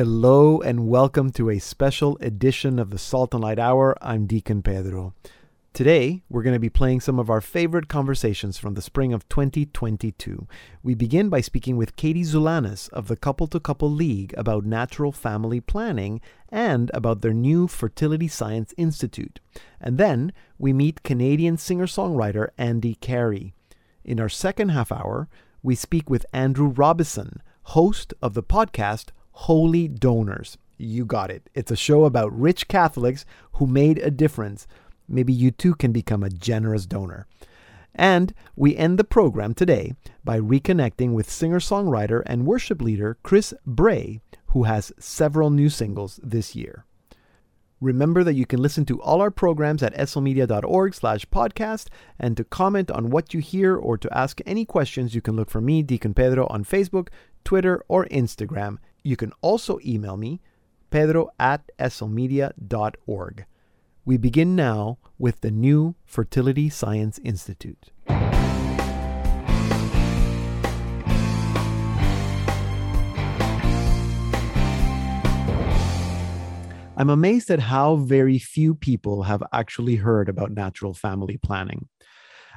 Hello and welcome to a special edition of the Salt and Light Hour. I'm Deacon Pedro. Today, we're going to be playing some of our favorite conversations from the spring of 2022. We begin by speaking with Katie Zoulanas of the Couple to Couple League about natural family planning and about their new Fertility Science Institute. And then we meet Canadian singer songwriter Andy Carey. In our second half hour, we speak with Andrew Robison, host of the podcast Holy Donors. You got it. It's a show about rich Catholics who made a difference. Maybe you too can become a generous donor. And we end the program today by reconnecting with singer songwriter and worship leader Chris Bray, who has several new singles this year. Remember that you can listen to all our programs at slmedia.org slash podcast, and to comment on what you hear or to ask any questions, you can look for me, Deacon Pedro, on Facebook, Twitter, or Instagram. You can also email me, pedro at slmedia.org. We begin now with the new Fertility Science Institute. I'm amazed at how very few people have actually heard about natural family planning.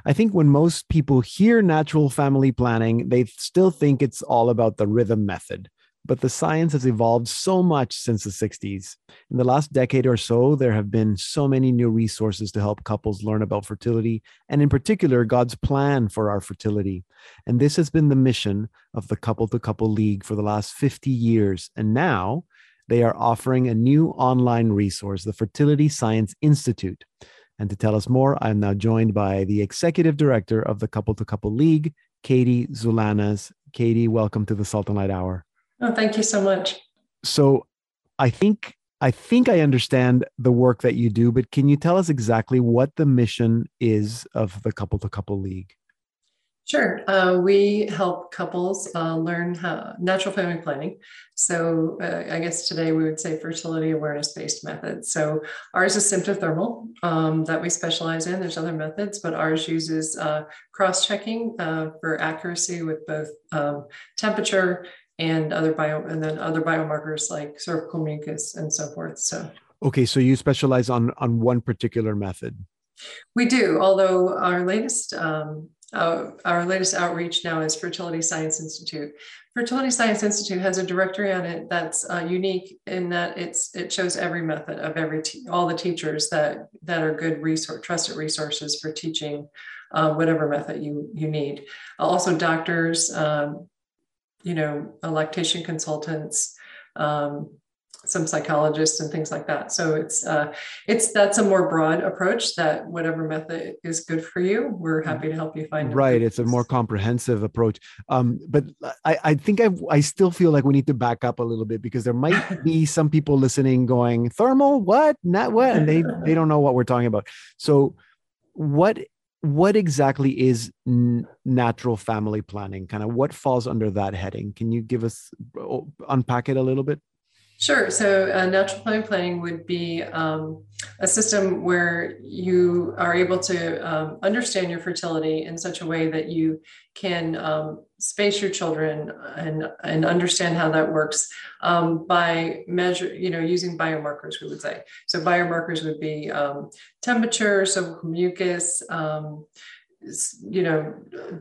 I think when most people hear natural family planning, they still think it's all about the rhythm method but the science has evolved so much since the 60s. In the last decade or so, there have been so many new resources to help couples learn about fertility, and in particular, God's plan for our fertility. And this has been the mission of the Couple to Couple League for the last 50 years. And now they are offering a new online resource, the Fertility Science Institute. And to tell us more, I'm now joined by the executive director of the Couple to Couple League, Katie Zoulanas. Katie, welcome to the Salt and Light Hour. Oh, thank you so much. So I think I think I understand the work that you do, but can you tell us exactly what the mission is of the Couple to Couple League? Sure. Uh, we help couples uh, learn how, natural family planning. So, uh, I guess today we would say fertility awareness based methods. So, ours is symptothermal um, that we specialize in. There's other methods, but ours uses uh, cross checking uh, for accuracy with both um, temperature and other bio and then other biomarkers like cervical mucus and so forth. So okay, so you specialize on on one particular method. We do, although our latest um, uh, our latest outreach now is Fertility Science Institute. Fertility Science Institute has a directory on it that's uh, unique in that it's it shows every method of every te- all the teachers that that are good resource trusted resources for teaching uh, whatever method you you need. Also, doctors, um, you know, lactation consultants, um, some psychologists and things like that. So it's uh, it's that's a more broad approach that whatever method is good for you, we're mm. happy to help you find. Right, it's a more comprehensive approach. Um, but I, I think I I still feel like we need to back up a little bit because there might be some people listening going thermal what not what and they they don't know what we're talking about. So what what exactly is n- natural family planning? Kind of what falls under that heading? Can you give us unpack it a little bit? Sure. So, uh, natural family planning would be um, a system where you are able to um, understand your fertility in such a way that you can um, space your children and, and understand how that works um, by measure, you know, using biomarkers, we would say. So, biomarkers would be um, temperature, so mucus, um, you know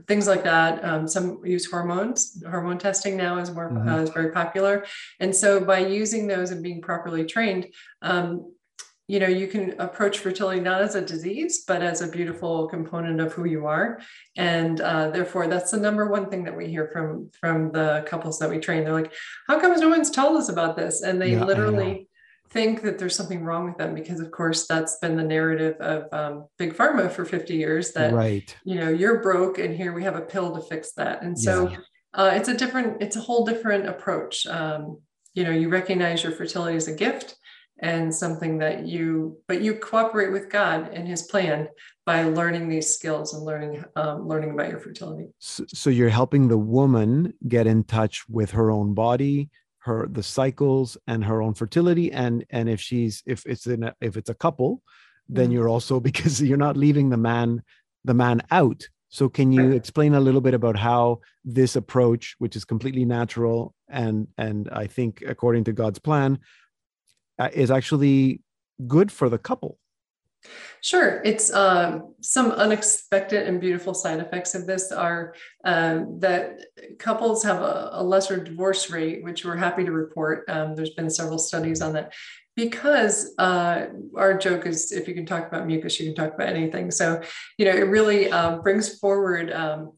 things like that um, some use hormones hormone testing now is more mm-hmm. uh, is very popular and so by using those and being properly trained um, you know you can approach fertility not as a disease but as a beautiful component of who you are. And uh, therefore that's the number one thing that we hear from from the couples that we train. They're like how come no one's told us about this? And they yeah, literally think that there's something wrong with them because of course that's been the narrative of um, big pharma for 50 years that right. you know you're broke and here we have a pill to fix that. And so yeah. uh, it's a different it's a whole different approach. Um, you know you recognize your fertility as a gift and something that you but you cooperate with god and his plan by learning these skills and learning um, learning about your fertility. So, so you're helping the woman get in touch with her own body her the cycles and her own fertility. And and if she's if it's in a, if it's a couple then mm-hmm. you're also because you're not leaving the man the man out. So, can you explain a little bit about how this approach, which is completely natural and and I think according to God's plan, is actually good for the couple? Sure. It's um, some unexpected and beautiful side effects of this are um, that couples have a, a, lesser divorce rate, which we're happy to report. Um, there's been several studies on that because uh, our joke is if you can talk about mucus, you can talk about anything. So, you know, it really um, brings forward um,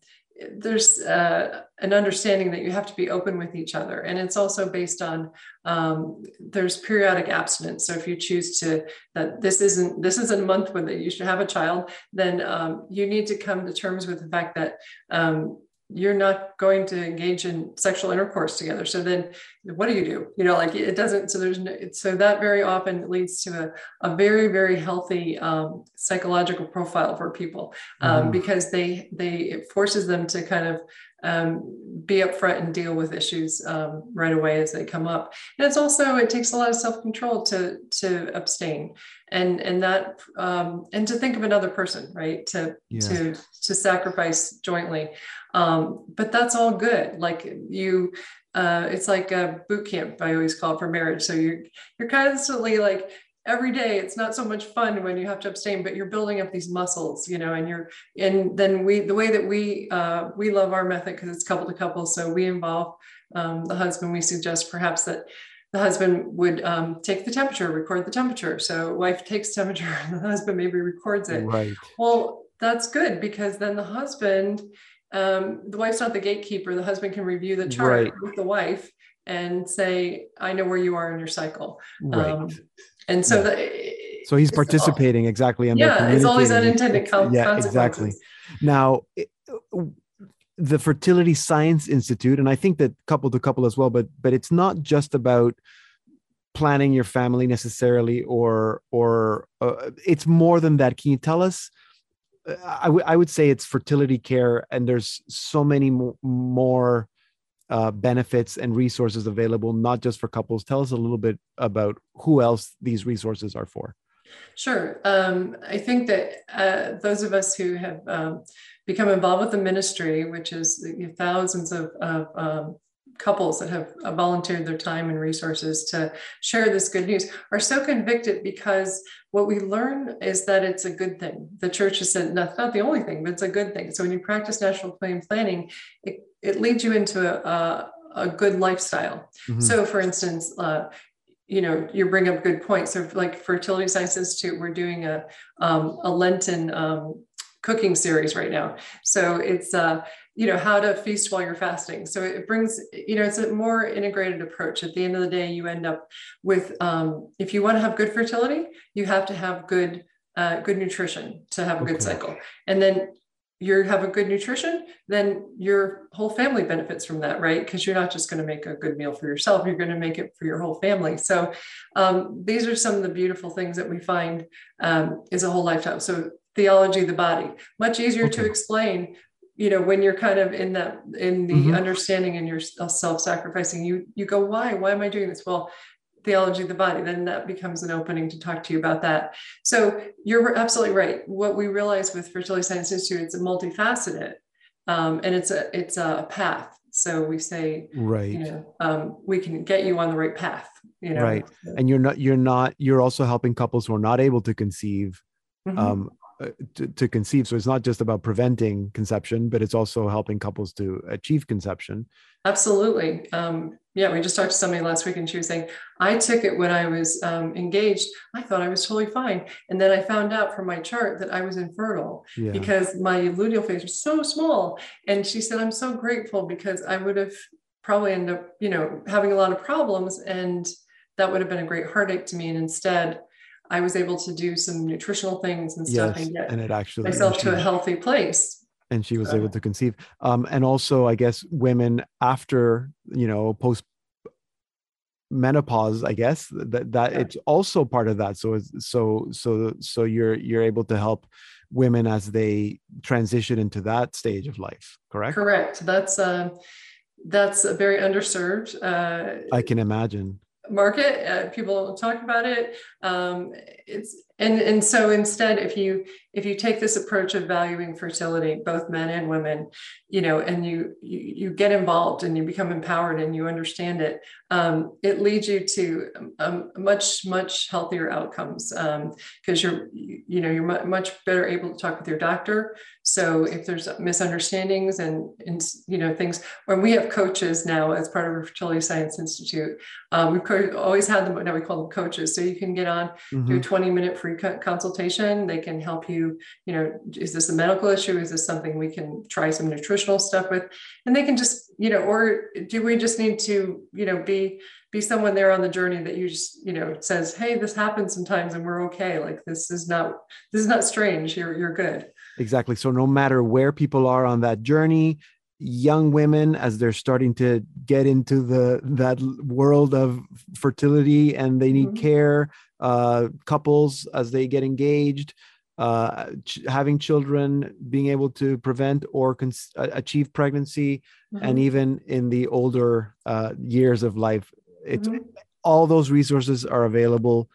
there's uh, an understanding that you have to be open with each other. And it's also based on um, there's periodic abstinence. So if you choose to that this isn't this isn't a month when that you should have a child then um, you need to come to terms with the fact that um, you're not going to engage in sexual intercourse together. So then what do you do? You know like it doesn't so there's no so that very often leads to a, a very very healthy um, psychological profile for people um, mm. because they they it forces them to kind of um, be upfront and deal with issues um, right away as they come up. And it's also it takes a lot of self-control to to abstain and and that um, and to think of another person right? To yeah. to to sacrifice jointly. Um, but that's all good. Like you uh, it's like a boot camp i always call it for marriage. So you're you're constantly like every day it's not so much fun when you have to abstain but you're building up these muscles you know and you're and then we the way that we uh, we love our method because it's couple to couple so we involve um, the husband we suggest perhaps that the husband would um, take the temperature, record the temperature. So wife takes temperature and the husband maybe records it. Right. Well, that's good because then the husband, um, the wife's not the gatekeeper. The husband can review the chart right. with the wife and say, I know where you are in your cycle. Right. And so yeah. the, so he's participating all, exactly. And yeah, it's always unintended com- yeah, Exactly. Now, the fertility science institute and i think that couple to couple as well but but it's not just about planning your family necessarily or or uh, it's more than that can you tell us uh, I, w- I would say it's fertility care and there's so many mo- more uh, benefits and resources available not just for couples tell us a little bit about who else these resources are for Sure. Um, I think that uh, those of us who have um, become involved with the ministry, which is thousands of, of um, couples that have volunteered their time and resources to share this good news, are so convicted because what we learn is that it's a good thing. The church has said that's not the only thing, but it's a good thing. So when you practice national plan planning, it, it leads you into a, a a good lifestyle. Mm-hmm. So, for instance, uh, you know you bring up good points so like fertility science institute we're doing a um, a lenten um, cooking series right now so it's uh you know how to feast while you're fasting so it brings you know it's a more integrated approach at the end of the day you end up with um, if you want to have good fertility you have to have good uh, good nutrition to have a okay. good cycle and then you have a good nutrition, then your whole family benefits from that, right? Because you're not just going to make a good meal for yourself, you're going to make it for your whole family. So um, these are some of the beautiful things that we find um, is a whole lifetime. So theology of the body, much easier okay. to explain you know when you're kind of in that in the mm-hmm. understanding and you're self-sacrificing you you go why why am i doing this well theology of the body, then that becomes an opening to talk to you about that. So you're absolutely right. What we realize with Fertility Science Institute, it's a multifaceted, um, and it's a it's a path. So we say, right, you know, um, we can get you on the right path. You know, right, and you're not you're not you're also helping couples who are not able to conceive. Mm-hmm. Um, uh, to, to, conceive. So it's not just about preventing conception, but it's also helping couples to achieve conception. Absolutely. Um, yeah, we just talked to somebody last week and she was saying, I took it when I was um, engaged. I thought I was totally fine. And then I found out from my chart that I was infertile yeah. because my luteal phase was so small. And she said, I'm so grateful because I would have probably ended up, you know, having a lot of problems. And that would have been a great heartache to me. And instead, I was able to do some nutritional things and stuff yes, and get and it actually myself to a healthy place. And she was able to conceive. Um, and also, I guess women after you know post menopause, I guess that that yeah. it's also part of that. So so so so you're you're able to help women as they transition into that stage of life. Correct. Correct. That's uh, that's very underserved. Uh, I can imagine market. Uh, people talk about it. Um, it's and and so instead if you if you take this approach of valuing fertility both men and women you know and you you, you get involved and you become empowered and you understand it um, it leads you to um, much much healthier outcomes because um, you're you know you're much better able to talk with your doctor. So if there's misunderstandings and, and you know things when we have coaches now as part of our fertility science institute um, we've always had them but now we call them coaches. So you can get on mm-hmm. do a 20 minute free consultation. They can help you you know is this a medical issue? Is this something we can try some nutritional stuff with? And they can just you know or do we just need to you know be be someone there on the journey that you just you know says hey this happens sometimes and we're okay. Like this is not this is not strange. You're you're good. Exactly. So no matter where people are on that journey young women as they're starting to get into the that world of fertility and they need mm-hmm. care uh, couples as they get engaged uh, ch- having children being able to prevent or con- achieve pregnancy mm-hmm. and even in the older uh, years of life it's mm-hmm. all those resources are available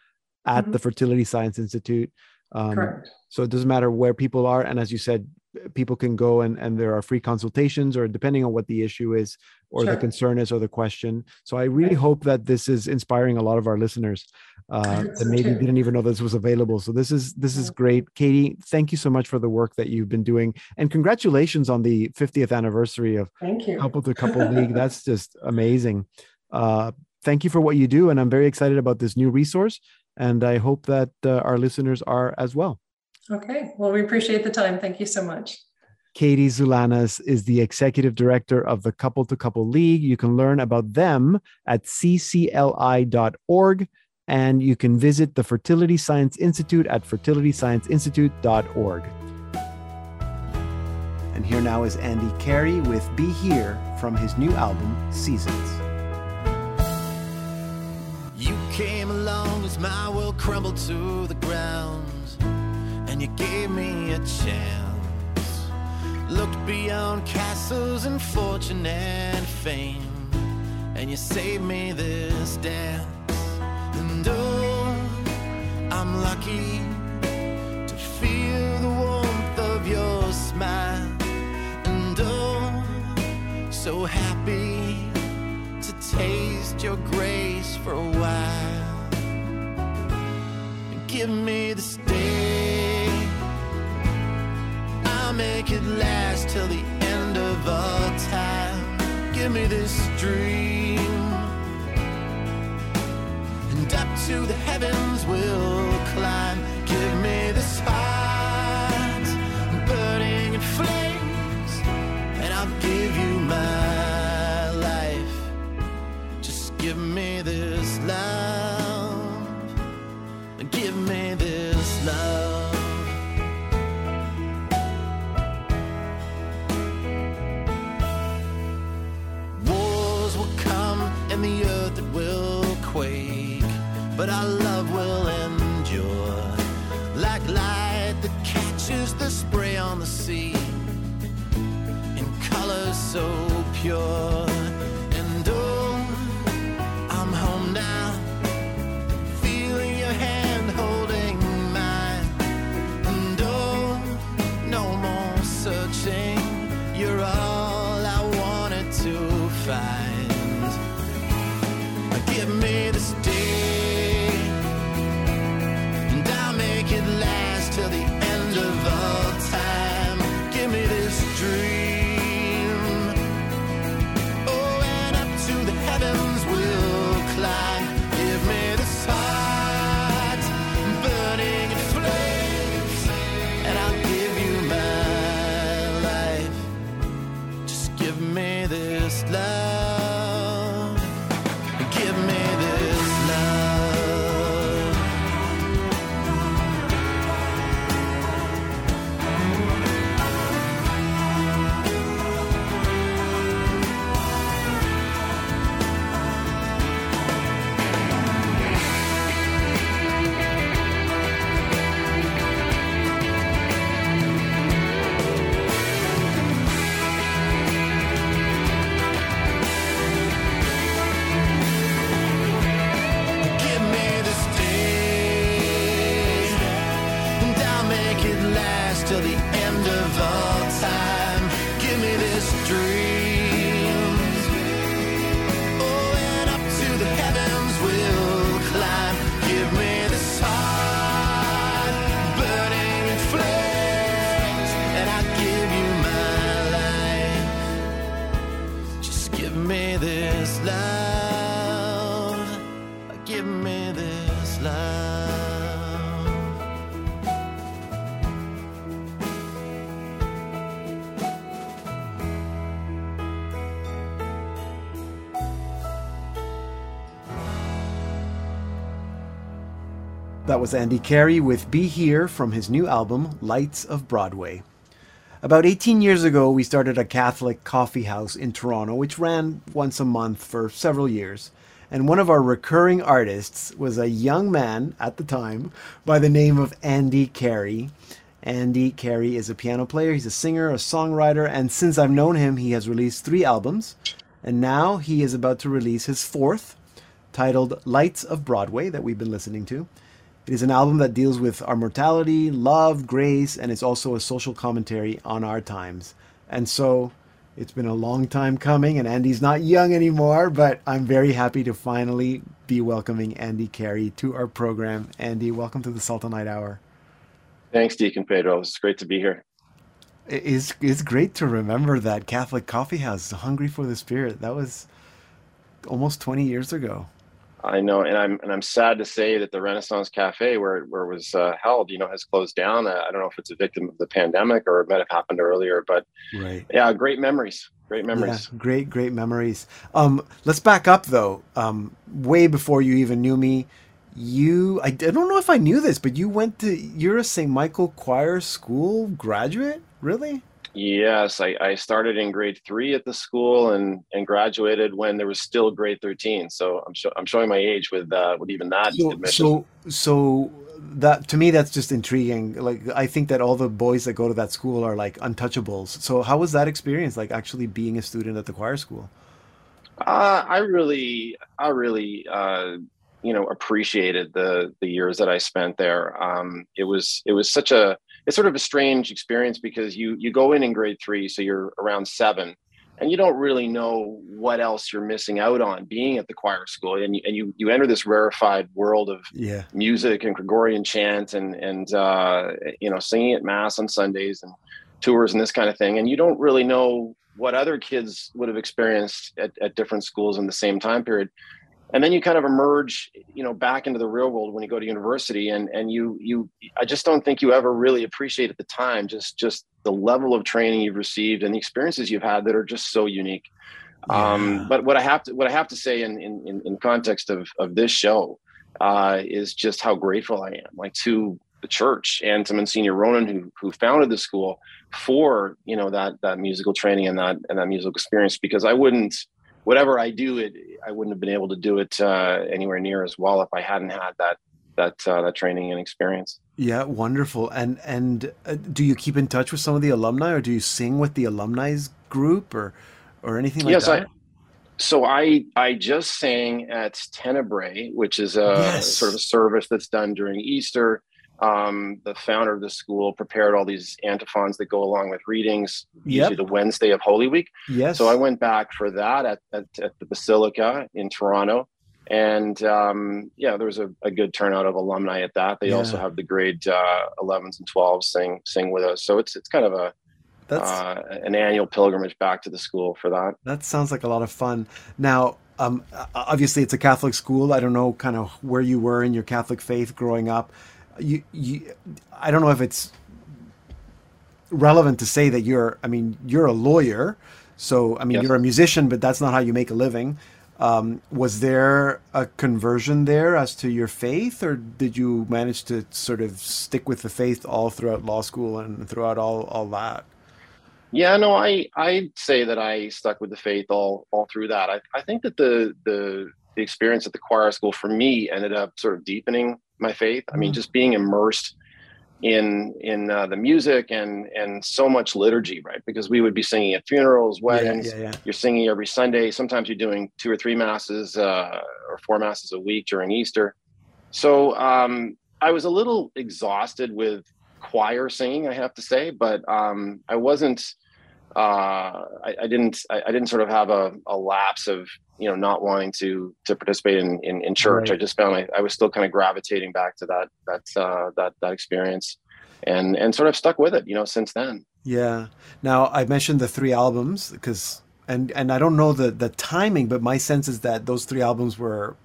at mm-hmm. the fertility science institute um, Correct. so it doesn't matter where people are and as you said people can go and, and there are free consultations or depending on what the issue is or sure. the concern is or the question. So i really right. hope that this is inspiring a lot of our listeners uh, that maybe didn't even know this was available. So this is this is great. Katie thank you so much for the work that you've been doing. And congratulations on the 50th anniversary of thank you. Couple to couple league. That's just amazing. Uh, thank you for what you do and i'm very excited about this new resource and i hope that uh, our listeners are as well Okay. Well, we appreciate the time. Thank you so much. Katie Zulanas is the executive director of the Couple to Couple League. You can learn about them at ccli.org and you can visit the Fertility Science Institute at fertilityscienceinstitute.org. And here now is Andy Carey with Be Here from his new album, Seasons. You came along as my world crumbled to the ground you gave me a chance. Looked beyond castles and fortune and fame, and you saved me this dance. And oh, I'm lucky to feel the warmth of your smile. And oh, so happy to taste your grace for a while. Give me the make it last till the end of our time. Give me this dream, and up to the heavens we'll climb. Give me this heart, Was Andy Carey with Be Here from his new album, Lights of Broadway. About 18 years ago, we started a Catholic coffee house in Toronto, which ran once a month for several years. And one of our recurring artists was a young man at the time by the name of Andy Carey. Andy Carey is a piano player, he's a singer, a songwriter, and since I've known him, he has released three albums. And now he is about to release his fourth, titled Lights of Broadway, that we've been listening to. It is an album that deals with our mortality, love, grace, and it's also a social commentary on our times. And so it's been a long time coming, and Andy's not young anymore, but I'm very happy to finally be welcoming Andy Carey to our program. Andy, welcome to the Salt and Light Hour. Thanks, Deacon Pedro. It's great to be here. It is it's great to remember that Catholic coffee house, Hungry for the Spirit. That was almost 20 years ago. I know, and I'm and I'm sad to say that the Renaissance Cafe, where where it was uh, held, you know, has closed down. I don't know if it's a victim of the pandemic or it might have happened earlier, but right, yeah, great memories, great memories, yeah, great great memories. Um, let's back up though. Um, way before you even knew me, you I, I don't know if I knew this, but you went to you're a St. Michael Choir School graduate, really? Yes, I, I started in grade three at the school and and graduated when there was still grade thirteen. So I'm I'm showing my age with uh, with even that so, admission. So so that to me that's just intriguing. Like I think that all the boys that go to that school are like untouchables. So how was that experience? Like actually being a student at the choir school? Uh, I really I really uh, you know appreciated the the years that I spent there. Um, it was it was such a it's sort of a strange experience because you you go in in grade three, so you're around seven, and you don't really know what else you're missing out on being at the choir school, and you, and you you enter this rarefied world of yeah. music and Gregorian chant and and uh, you know singing at mass on Sundays and tours and this kind of thing, and you don't really know what other kids would have experienced at, at different schools in the same time period and then you kind of emerge you know back into the real world when you go to university and and you you i just don't think you ever really appreciate at the time just just the level of training you've received and the experiences you've had that are just so unique yeah. um, but what i have to what i have to say in in in context of of this show uh, is just how grateful i am like to the church and to Monsignor Ronan, who who founded the school, for you know that that musical training and that and that musical experience. Because I wouldn't whatever I do, it I wouldn't have been able to do it uh, anywhere near as well if I hadn't had that that uh, that training and experience. Yeah, wonderful. And and uh, do you keep in touch with some of the alumni, or do you sing with the alumni's group, or or anything like yes, that? I, so I I just sang at Tenebrae, which is a yes. sort of a service that's done during Easter um, the founder of the school prepared all these antiphons that go along with readings, yep. usually the Wednesday of Holy Week. Yes. So I went back for that at, at, at the Basilica in Toronto. And um, yeah, there was a, a, good turnout of alumni at that. They yeah. also have the grade uh, 11s and 12s sing sing with us. So it's it's kind of a that's uh, an annual pilgrimage back to the school for that. That sounds like a lot of fun. Now, um, obviously, it's a Catholic school. I don't know kind of where you were in your Catholic faith growing up you, you I don't know if it's relevant to say that you're I mean you're a lawyer so I mean yes. you're a musician but that's not how you make a living. Um, was there a conversion there as to your faith or did you manage to sort of stick with the faith all throughout law school and throughout all all that? Yeah no I I'd say that I stuck with the faith all all through that. I, I think that the the the experience at the choir school for me ended up sort of deepening my faith. I mean, mm. just being immersed in in uh, the music and and so much liturgy, right? Because we would be singing at funerals, weddings. Yeah, yeah, yeah. You're singing every Sunday. Sometimes you're doing two or three masses uh, or four masses a week during Easter. So um, I was a little exhausted with choir singing, I have to say, but um, I wasn't. Uh, I, I, didn't. I, I, didn't sort of have a, a lapse of you know not wanting to to participate in in, in church right. i just found I, I was still kind of gravitating back to that that uh, that that experience and and sort of stuck with it you know since then yeah now i mentioned the three albums because and and i don't know the the timing but my sense is that those three albums were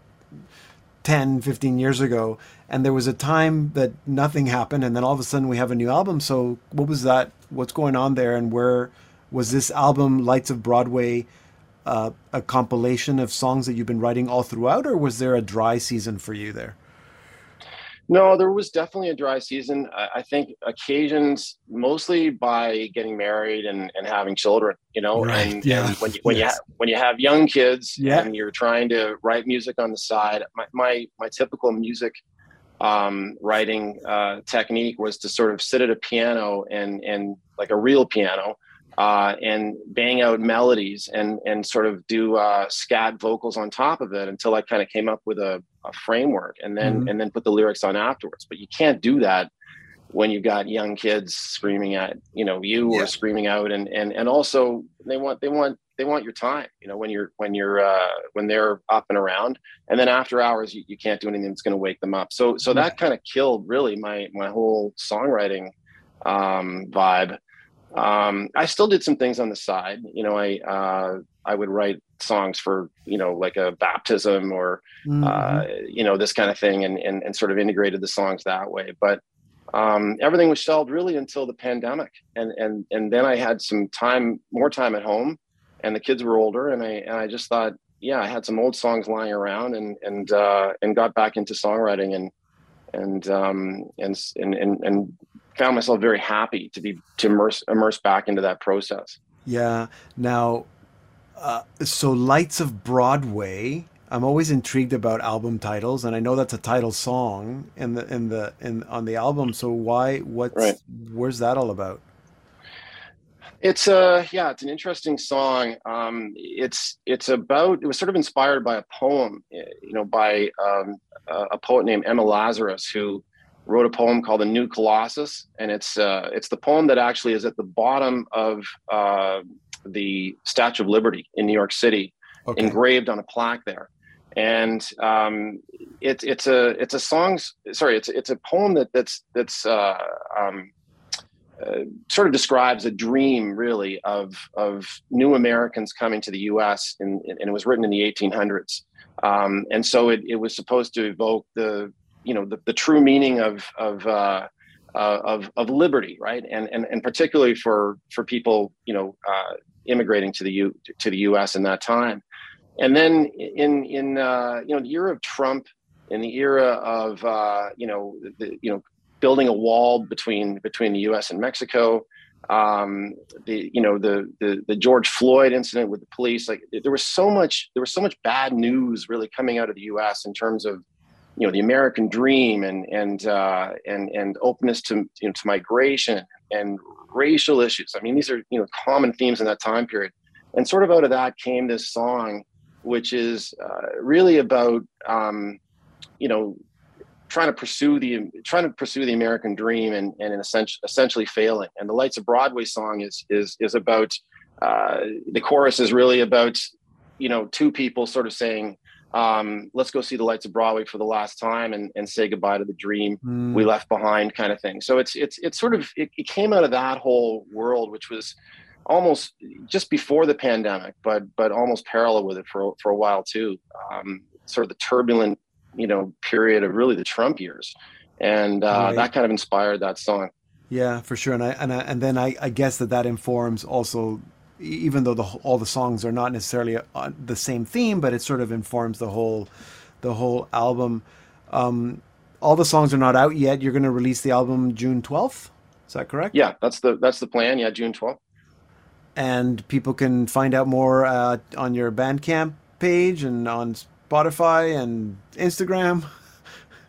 10, 15 years ago, and there was a time that nothing happened, and then all of a sudden we have a new album. So, what was that? What's going on there, and where was this album, Lights of Broadway, uh, a compilation of songs that you've been writing all throughout, or was there a dry season for you there? No, there was definitely a dry season. I, I think occasions mostly by getting married and, and having children, you know, Right, and, yeah. and when you, when Yes. you have, when you have young kids Yeah. and you're trying to write music on the side, my, my, my typical music um, writing uh, technique was to sort of sit at a piano and, and like a real piano uh, and bang out melodies and, and sort of do uh, scat vocals on top of it until I kind of came up with a, a framework and then Mhm. and then put the lyrics on afterwards. But you can't do that when you've got young kids screaming at you know you Yeah. or screaming out and and and also they want they want they want your time you know when you're when you're uh when they're up and around and then after hours you, you can't do anything that's going to wake them up so so that kind of killed really my my whole songwriting um vibe um i still did some things on the side you know i uh i would write songs for you know like a baptism or Mhm. uh, you know, this kind of thing, and, and and sort of integrated the songs that way. But um, everything was shelved really until the pandemic, and and and then I had some time, more time at home, and the kids were older, and I and I just thought, yeah, I had some old songs lying around, and and uh, and got back into songwriting, and and um, and and and and found myself very happy to be to immerse immerse back into that process. Yeah. Now, uh, so Lights of Broadway. I'm always intrigued about album titles, and I know that's a title song in the in the in on the album. So why? What's Right. where's that all about? It's a yeah, it's an interesting song. Um, it's it's about it was sort of inspired by a poem, eh, you know, by um, a a poet named Emma Lazarus who wrote a poem called "The New Colossus," and it's uh, it's the poem that actually is at the bottom of uh, the Statue of Liberty in New York City, Okay. engraved on a plaque there. And um, it's it's a it's a song. Sorry, it's it's a poem that that's that's uh, um, uh, sort of describes a dream, really, of of new Americans coming to the U.S. and, and it was written in the 1800s. Um, and so it, it was supposed to evoke the you know the, the true meaning of of uh, uh, of of liberty, right? And and and particularly for for people you know uh, immigrating to the U to the U.S. in that time. And then in in uh, you know the era of Trump, in the era of uh, you know the, you know building a wall between between the U.S. and Mexico, um, the you know the, the the George Floyd incident with the police, like there was so much there was so much bad news really coming out of the U.S. in terms of you know the American dream and and uh, and and openness to you know to migration and racial issues. I mean these are you know common themes in that time period, and sort of out of that came this song, which is uh, really about um, you know trying to pursue the trying to pursue the American dream and and in essentially essentially failing. And the Lights of Broadway song is is is about uh, the chorus is really about you know two people sort of saying um, let's go see the lights of Broadway for the last time and, and say goodbye to the dream Mm, we left behind kind of thing. So it's it's it's sort of it, it came out of that whole world, which was almost just before the pandemic, but but almost parallel with it for for a while too. Um, sort of the turbulent, you know, period of really the Trump years, and uh, Right. that kind of inspired that song. yeah, for sure. And I and I, and then I, I guess that that informs also, even though the all the songs are not necessarily on the same theme, but it sort of informs the whole, the whole album. Um, all the songs are not out yet. You're going to release the album June 12th. Is that correct? Yeah, that's the that's the plan. Yeah, June twelfth. and people can find out more uh, on your Bandcamp page and on Spotify and Instagram.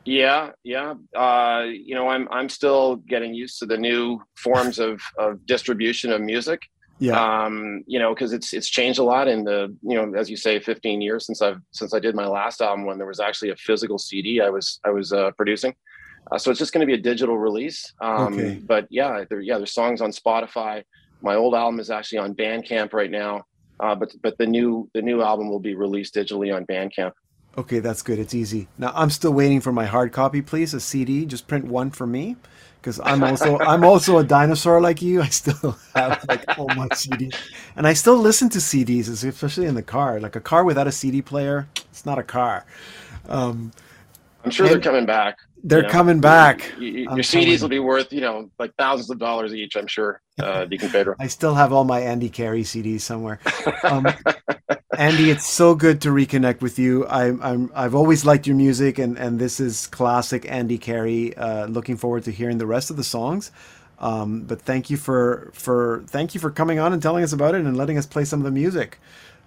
Yeah, yeah. Uh, you know, I'm I'm still getting used to the new forms of of distribution of music. Yeah, um you know because it's it's changed a lot in the you know as you say 15 years since i've since i did my last album when there was actually a physical cd i was i was uh, producing uh, so it's just going to be a digital release um Okay. but yeah there yeah there's songs on spotify my old album is actually on bandcamp right now uh but but the new the new album will be released digitally on bandcamp okay, that's good. It's easy. Now I'm still waiting for my hard copy, please. A CD. Just print one for me, because I'm also I'm also a dinosaur like you. I still have like all my CDs, and I still listen to CDs, especially in the car. Like a car without a CD player, it's not a car. Um, I'm sure they're coming back. They're you know? coming back. You- you- your CDs will be worth, you know, like thousands of dollars each. I'm sure, uh, Deacon Pedro. I still have all my Andy Carey CDs somewhere. Um, Andy, it's so good to reconnect with you. I'm, I'm, I've always liked your music, and, and this is classic Andy Carey. Uh, looking forward to hearing the rest of the songs. Um, but thank you for, for thank you for coming on and telling us about it and letting us play some of the music.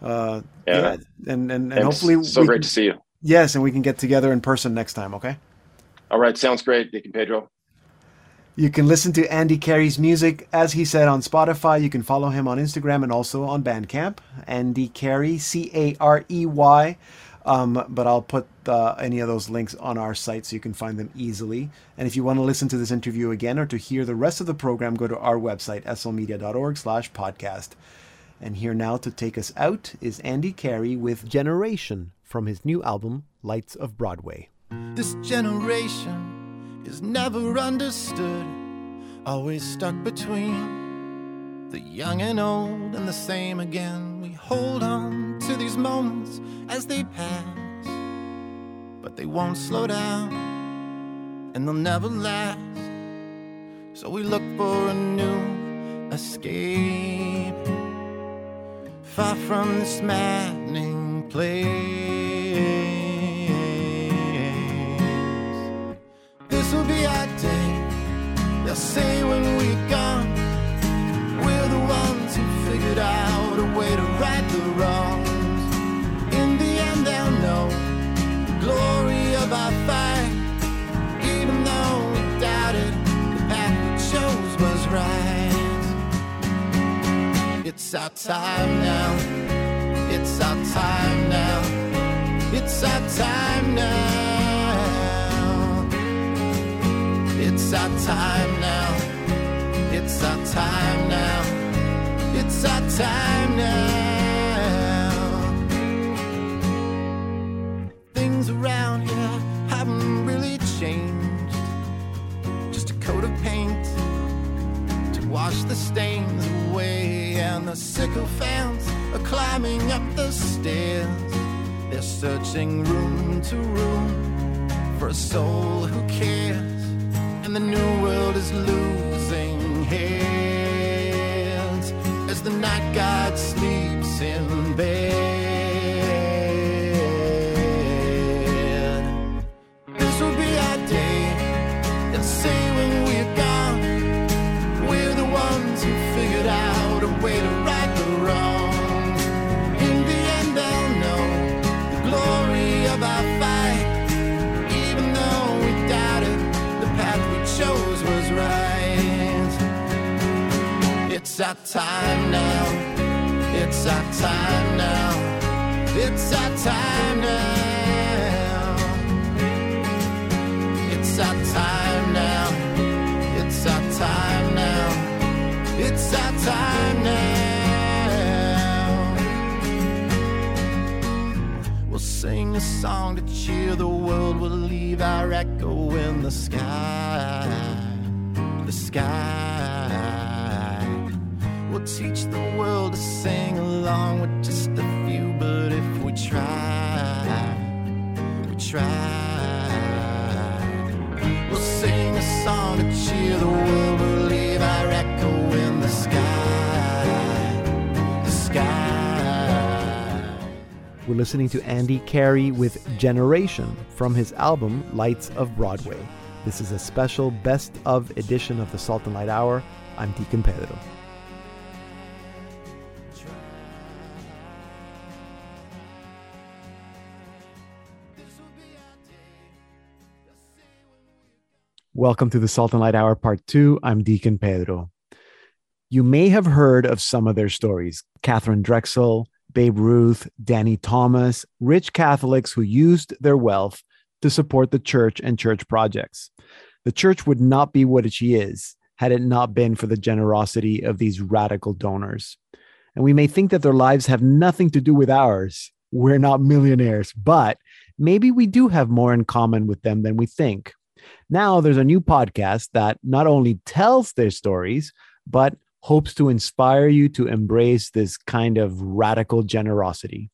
Uh, Yeah. and and, and And hopefully so great can- to see you. yes, and we can get together in person next time. Okay. All right, sounds great, Deacon Pedro. You can listen to Andy Carey's music, as he said, on Spotify. You can follow him on Instagram and also on Bandcamp. Andy Carey, C A R E Y. Um, but I'll put uh, any of those links on our site so you can find them easily. And if you want to listen to this interview again or to hear the rest of the program, go to our website, slmedia.org slash podcast. And here now to take us out is Andy Carey with Generation from his new album, Lights of Broadway. This generation is never understood, always stuck between the young and old and the same again. We hold on to these moments as they pass, but they won't slow down and they'll never last. So we look for a new escape, far from this maddening place. It's our time now. It's our time now. It's our time now. It's our time now. It's our time now. It's our time now. The sycophants are climbing up the stairs. They're searching room to room for a soul who cares. And the new world is losing heads as the night guard sleeps in bed. This will be our day. They'll say when we're gone, we're the ones who figured out a way to time now. It's our time now. It's our time now. It's our time now. It's our time now. It's our time now. We'll sing a song to cheer the world. We'll leave our echo in the sky. The sky. Teach the world to sing along with just a few, but if we try, we try. We'll sing a song to cheer the world. We'll leave our echo in the sky. The sky. We're listening to Andy Carey with Generation from his album Lights of Broadway. This is a special best of edition of the Salt and Light Hour. I'm Deacon Pedro. Welcome to the Salt and Light Hour Part 2. I'm Deacon Pedro. You may have heard of some of their stories Katharine Drexel, Babe Ruth, Danny Thomas, rich Catholics who used their wealth to support the church and church projects. The church would not be what she is had it not been for the generosity of these radical donors. And we may think that their lives have nothing to do with ours. We're not millionaires, but maybe we do have more in common with them than we think. Now there's a new podcast that not only tells their stories, but hopes to inspire you to embrace this kind of radical generosity.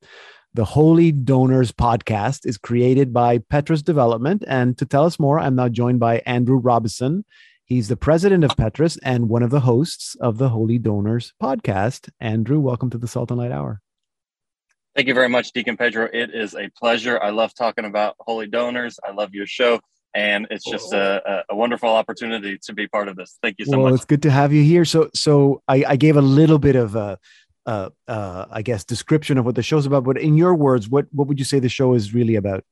The Holy Donors podcast is created by Petrus Development. And to tell us more, I'm now joined by Andrew Robison. He's the president of Petrus and one of the hosts of the Holy Donors podcast. Andrew, welcome to the Salt and Light Hour. Thank you very much, Deacon Pedro. It is a pleasure. I love talking about Holy Donors. I love your show and it's just a, a, wonderful opportunity to be part of this. Thank you so well, much. Well, it's good to have you here. So, so I, I gave a little bit of a, uh, uh, I guess, description of what the show's about. But in your words, what what would you say the show is really about?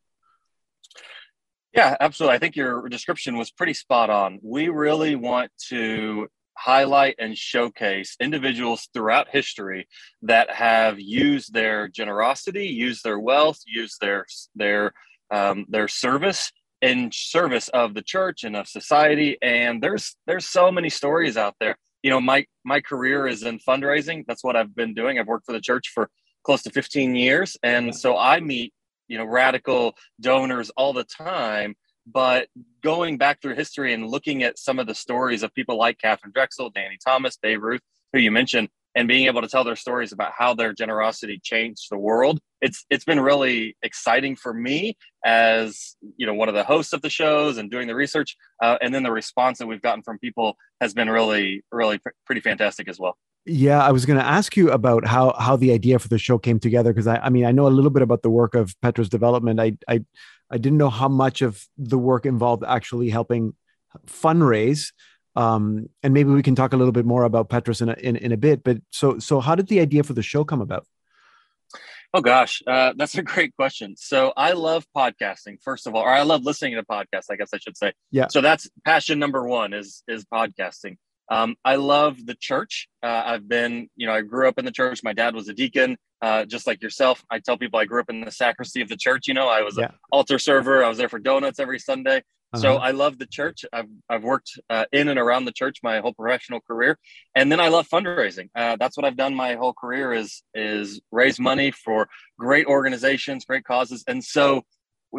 Yeah, absolutely. I think your description was pretty spot on. We really want to highlight and showcase individuals throughout history that have used their generosity, used their wealth, used their their um, their service in service of the church and of society. And there's there's so many stories out there. You know my my career is in fundraising. That's what i've been doing. I've worked for the church for close to 15 years. And so i meet you know radical donors all the time. But going back through history and looking at some of the stories of people like Katharine Drexel, Danny Thomas, Babe Ruth, who you mentioned, and being able to tell their stories about how their generosity changed the world it's it's been really exciting for me as you know one of the hosts of the shows and doing the research uh, and then the response that we've gotten from people has been really really pr- pretty fantastic as well. Yeah i was going to ask you about how how the idea for the show came together because I, I mean i know a little bit about the work of Petrus development. I i i didn't know how much of the work involved actually helping fundraise um, and maybe we can talk a little bit more about Petrus in a, in, in a bit. But so so how did the idea for the show come about? Oh gosh, uh, that's a great question. So I love podcasting, first of all, or I love listening to podcasts. I guess I should say. Yeah. So that's passion number one is is podcasting. Um, I love the church. Uh, I've been, you know, I grew up in the church. My dad was a deacon, uh, just like yourself. I tell people I grew up in the sacristy of the church. You know, I was yeah. an altar server. I was there for donuts every Sunday. Uh-huh. So I love the church. I've, I've worked uh, in and around the church my whole professional career, and then I love fundraising. Uh, that's what I've done my whole career is is raise money for great organizations, great causes, and so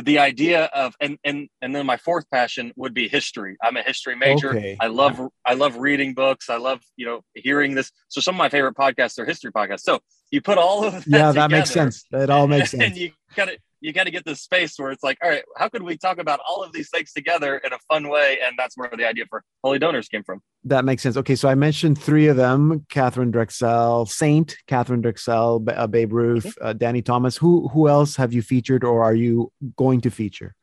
the idea of and and and then my fourth passion would be history. I'm a history major. Okay. I love. I love reading books. I love you know hearing this. So some of my favorite podcasts are history podcasts. So you put all of that yeah, that makes sense. It all makes sense. And you kind of you got to get this space where it's like, all right, how could we talk about all of these things together in a fun way? And that's where the idea for Holy Donors came from. That makes sense. Okay, so I mentioned three of them: Katharine Drexel, Saint Katharine Drexel, uh, Babe Ruth, mm-hmm. uh, Danny Thomas. Who who else have you featured, or are you going to feature?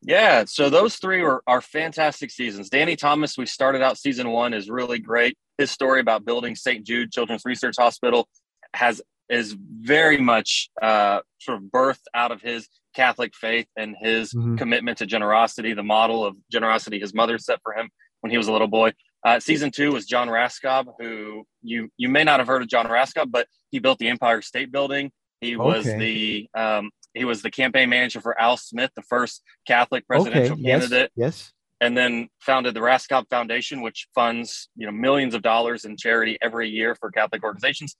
Yeah, so those three are, are fantastic seasons. Danny Thomas, we started out season one, is really great. His story about building St. Jude Children's Research Hospital has is very much uh, sort of birthed out of his Catholic faith and his mm-hmm. commitment to generosity, the model of generosity his mother set for him when he was a little boy. Uh, season two was John Raskob, who you you may not have heard of John Raskob, but he built the Empire State Building. He was okay. the um, he was the campaign manager for Al Smith, the first Catholic presidential okay. candidate. Yes. yes. And then founded the Raskob Foundation, which funds you know millions of dollars in charity every year for Catholic organizations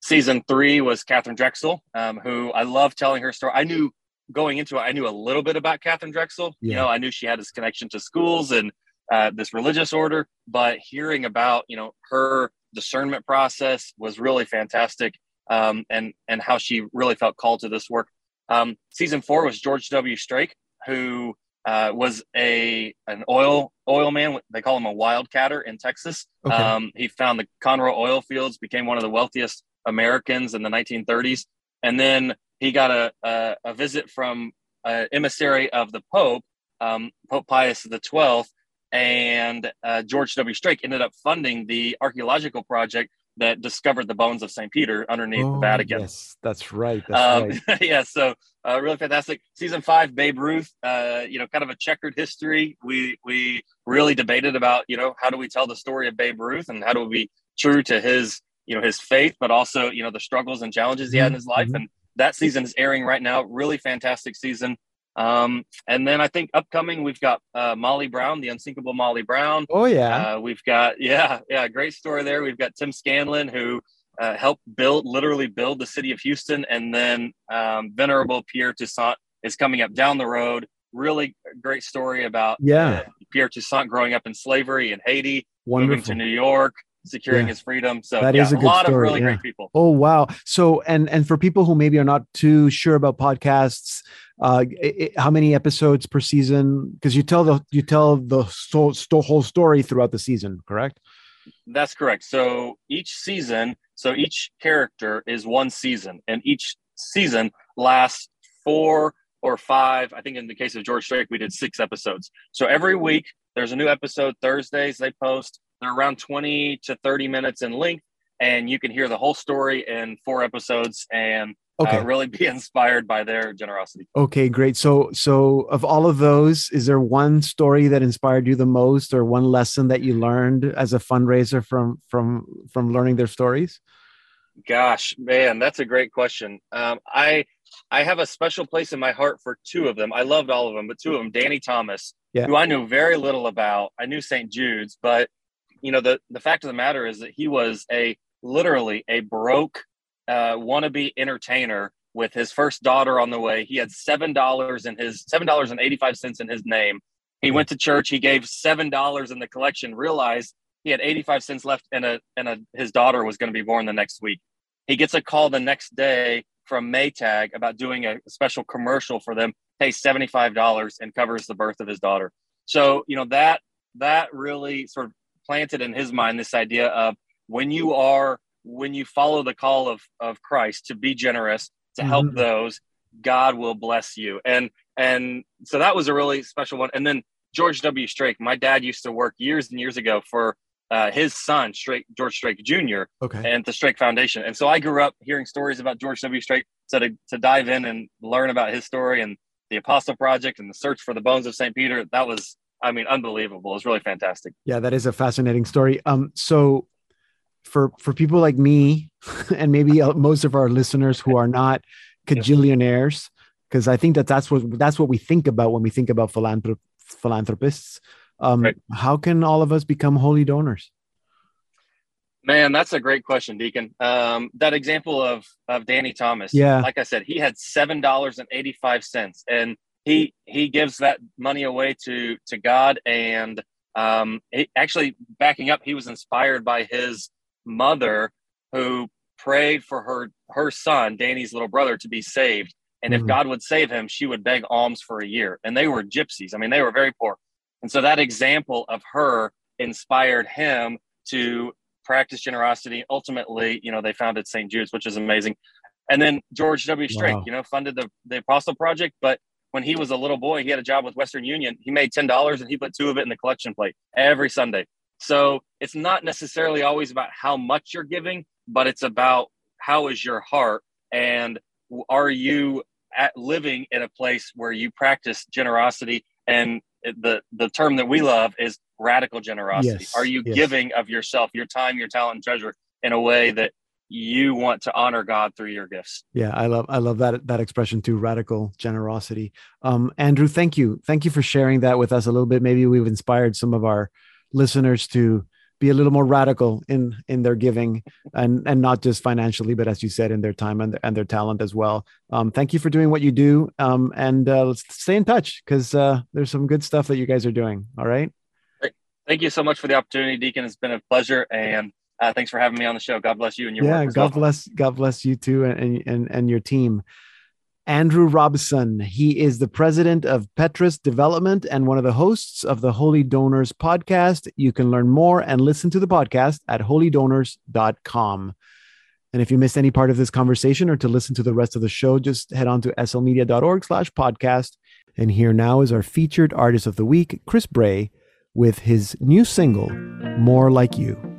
season three was Katharine Drexel, um, who I love telling her story. I knew going into it, I knew a little bit about Katharine Drexel. Yeah. You know, I knew she had this connection to schools and uh, this religious order, but hearing about you know her discernment process was really fantastic, um, and and how she really felt called to this work. Um, season four was George W. Strake, who uh, was a an oil oil man. They call him a wildcatter in Texas. Okay. Um, he found the Conroe oil fields, became one of the wealthiest Americans in the 1930s. And then he got a, a, a visit from an emissary of the Pope, um, Pope Pius XII, and uh, George W. Strake ended up funding the archaeological project that discovered the bones of St. Peter underneath oh, the Vatican. Yes, that's right. That's um, right. yeah, so uh, really fantastic. Season five, Babe Ruth. Uh, you know, kind of a checkered history. We we really debated about you know how do we tell the story of Babe Ruth and how do we be true to his you know his faith, but also you know the struggles and challenges he had in his life. Mm-hmm. And that season is airing right now. Really fantastic season. Um, and then I think upcoming we've got uh, Molly Brown, the unsinkable Molly Brown. Oh yeah. Uh, we've got yeah yeah great story there. We've got Tim Scanlon who uh, helped build literally build the city of Houston, and then um, Venerable Pierre Toussaint is coming up down the road. Really great story about yeah uh, Pierre Toussaint growing up in slavery in Haiti, Wonderful. moving to New York, securing Yeah. his freedom. So That yeah, is a a lot story, of really yeah. great people. Oh wow! So and and for people who maybe are not too sure about podcasts, uh, i- i- how many episodes per season? Because you tell the you tell the whole story throughout the season, correct? That's correct. So each season, so each character is one season, and each season lasts four or five. I think in the case of George Strake, we did six episodes. So every week there's a new episode. Thursdays they post. They're around 20 to 30 minutes in length, and you can hear the whole story in four episodes and Okay. uh, really be inspired by their generosity. Okay, great. So, so of all of those, is there one story that inspired you the most, or one lesson that you learned as a fundraiser from from from learning their stories? Gosh, man, that's a great question. Um, I I have a special place in my heart for two of them. I loved all of them, but two of them, Danny Thomas, Yeah. who I knew very little about. I knew St. Jude's, but you know the the fact of the matter is that he was a literally a broke uh, wannabe entertainer with his first daughter on the way. He had seven dollars in his seven dollars and eighty five cents in his name. He went to church. He gave seven dollars in the collection. Realized he had eighty five cents left, and a and a his daughter was going to be born the next week. He gets a call the next day from Maytag about doing a special commercial for them. Pays seventy five dollars and covers the birth of his daughter. So you know that that really sort of planted in his mind this idea of when you are when you follow the call of of Christ to be generous to help Mhm. those God will bless you and and so that was a really special one and then George W. Strake my dad used to work years and years ago for uh, his son Strake George Strake Jr. Okay. and the Strake Foundation and so I grew up hearing stories about George W. Strake so to, to dive in and learn about his story and the Apostle Project and the search for the bones of St. Peter that was I mean unbelievable It's really fantastic Yeah, that is a fascinating story. Um, so for for people like me, and maybe uh, most of our listeners who are not cajillionaires, because I think that that's what that's what we think about when we think about philanthrop- philanthropists. Um, Right. How can all of us become holy donors? Man, that's a great question, Deacon. Um, that example of of Danny Thomas. Yeah. Like I said, he had seven dollars and eighty five cents, and he he gives that money away to to God. And um, he, actually, backing up, he was inspired by his mother, who prayed for her her son, Danny's little brother, to be saved. And if Mhm. God would save him, she would beg alms for a year. And they were gypsies. I mean, they were very poor. And so that example of her inspired him to practice generosity. Ultimately, you know, they founded St. Jude's, which is amazing. And then George W. Strake, Wow. you know, funded the, the Apostle Project. But when he was a little boy, he had a job with Western Union. He made $10 and he put two of it in the collection plate every Sunday. So it's not necessarily always about how much you're giving, but it's about how is your heart and are you at living in a place where you practice generosity and the the term that we love is radical generosity Yes, are you yes. giving of yourself your time your talent and treasure in a way that you want to honor god through your gifts Yeah, I love I love that that expression too, radical generosity. Um, Andrew, thank you, thank you for sharing that with us a little bit. Maybe we've inspired some of our listeners to be a little more radical in in their giving, and and not just financially, but as you said, in their time and their, and their talent as well. Um, thank you for doing what you do, um, and uh, let's stay in touch because uh, there's some good stuff that you guys are doing. All right. thank you so much for the opportunity deacon it's been a pleasure and uh, thanks for having me on the show. God bless you and your yeah work god well. bless god bless you too and, and and your team. Andrew Robison he is the president of petrus development and one of the hosts of the holy donors podcast. You can learn more and listen to the podcast at holydonors.com and if you missed any part of this conversation or to listen to the rest of the show just head on to slmedia.org slash podcast. And here now is our featured artist of the week chris bray with his new single more like you